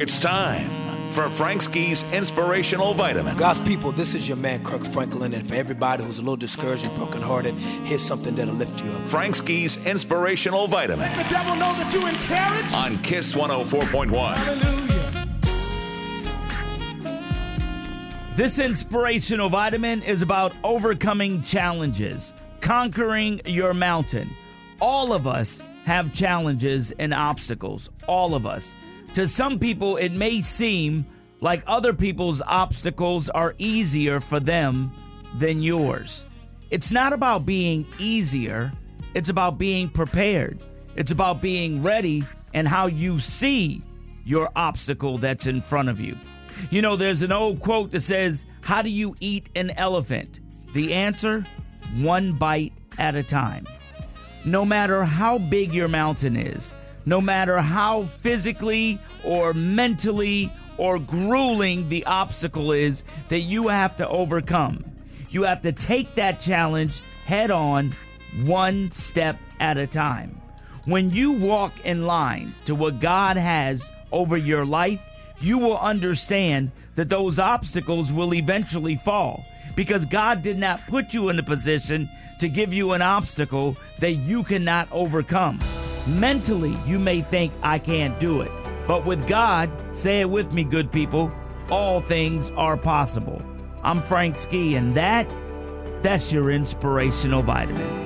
It's time for Frank Ski's Inspirational Vitamin. God's people, this is your man Kirk Franklin, and for everybody who's a little discouraged and brokenhearted, here's something that'll lift you up. Frank Ski's Inspirational Vitamin Let the devil know that you encouraged. on Kiss 104.1. Hallelujah. This inspirational vitamin is about overcoming challenges, conquering your mountain. All of us have challenges and obstacles. All of us. To some people, it may seem like other people's obstacles are easier for them than yours. It's not about being easier, it's about being prepared. It's about being ready and how you see your obstacle that's in front of you. You know, there's an old quote that says, How do you eat an elephant? The answer one bite at a time. No matter how big your mountain is, no matter how physically or mentally or grueling the obstacle is that you have to overcome, you have to take that challenge head on, one step at a time. When you walk in line to what God has over your life, you will understand that those obstacles will eventually fall because God did not put you in a position to give you an obstacle that you cannot overcome. Mentally, you may think, I can't do it. But with God, say it with me, good people, all things are possible. I'm Frank Ski, and that, that's your inspirational vitamin.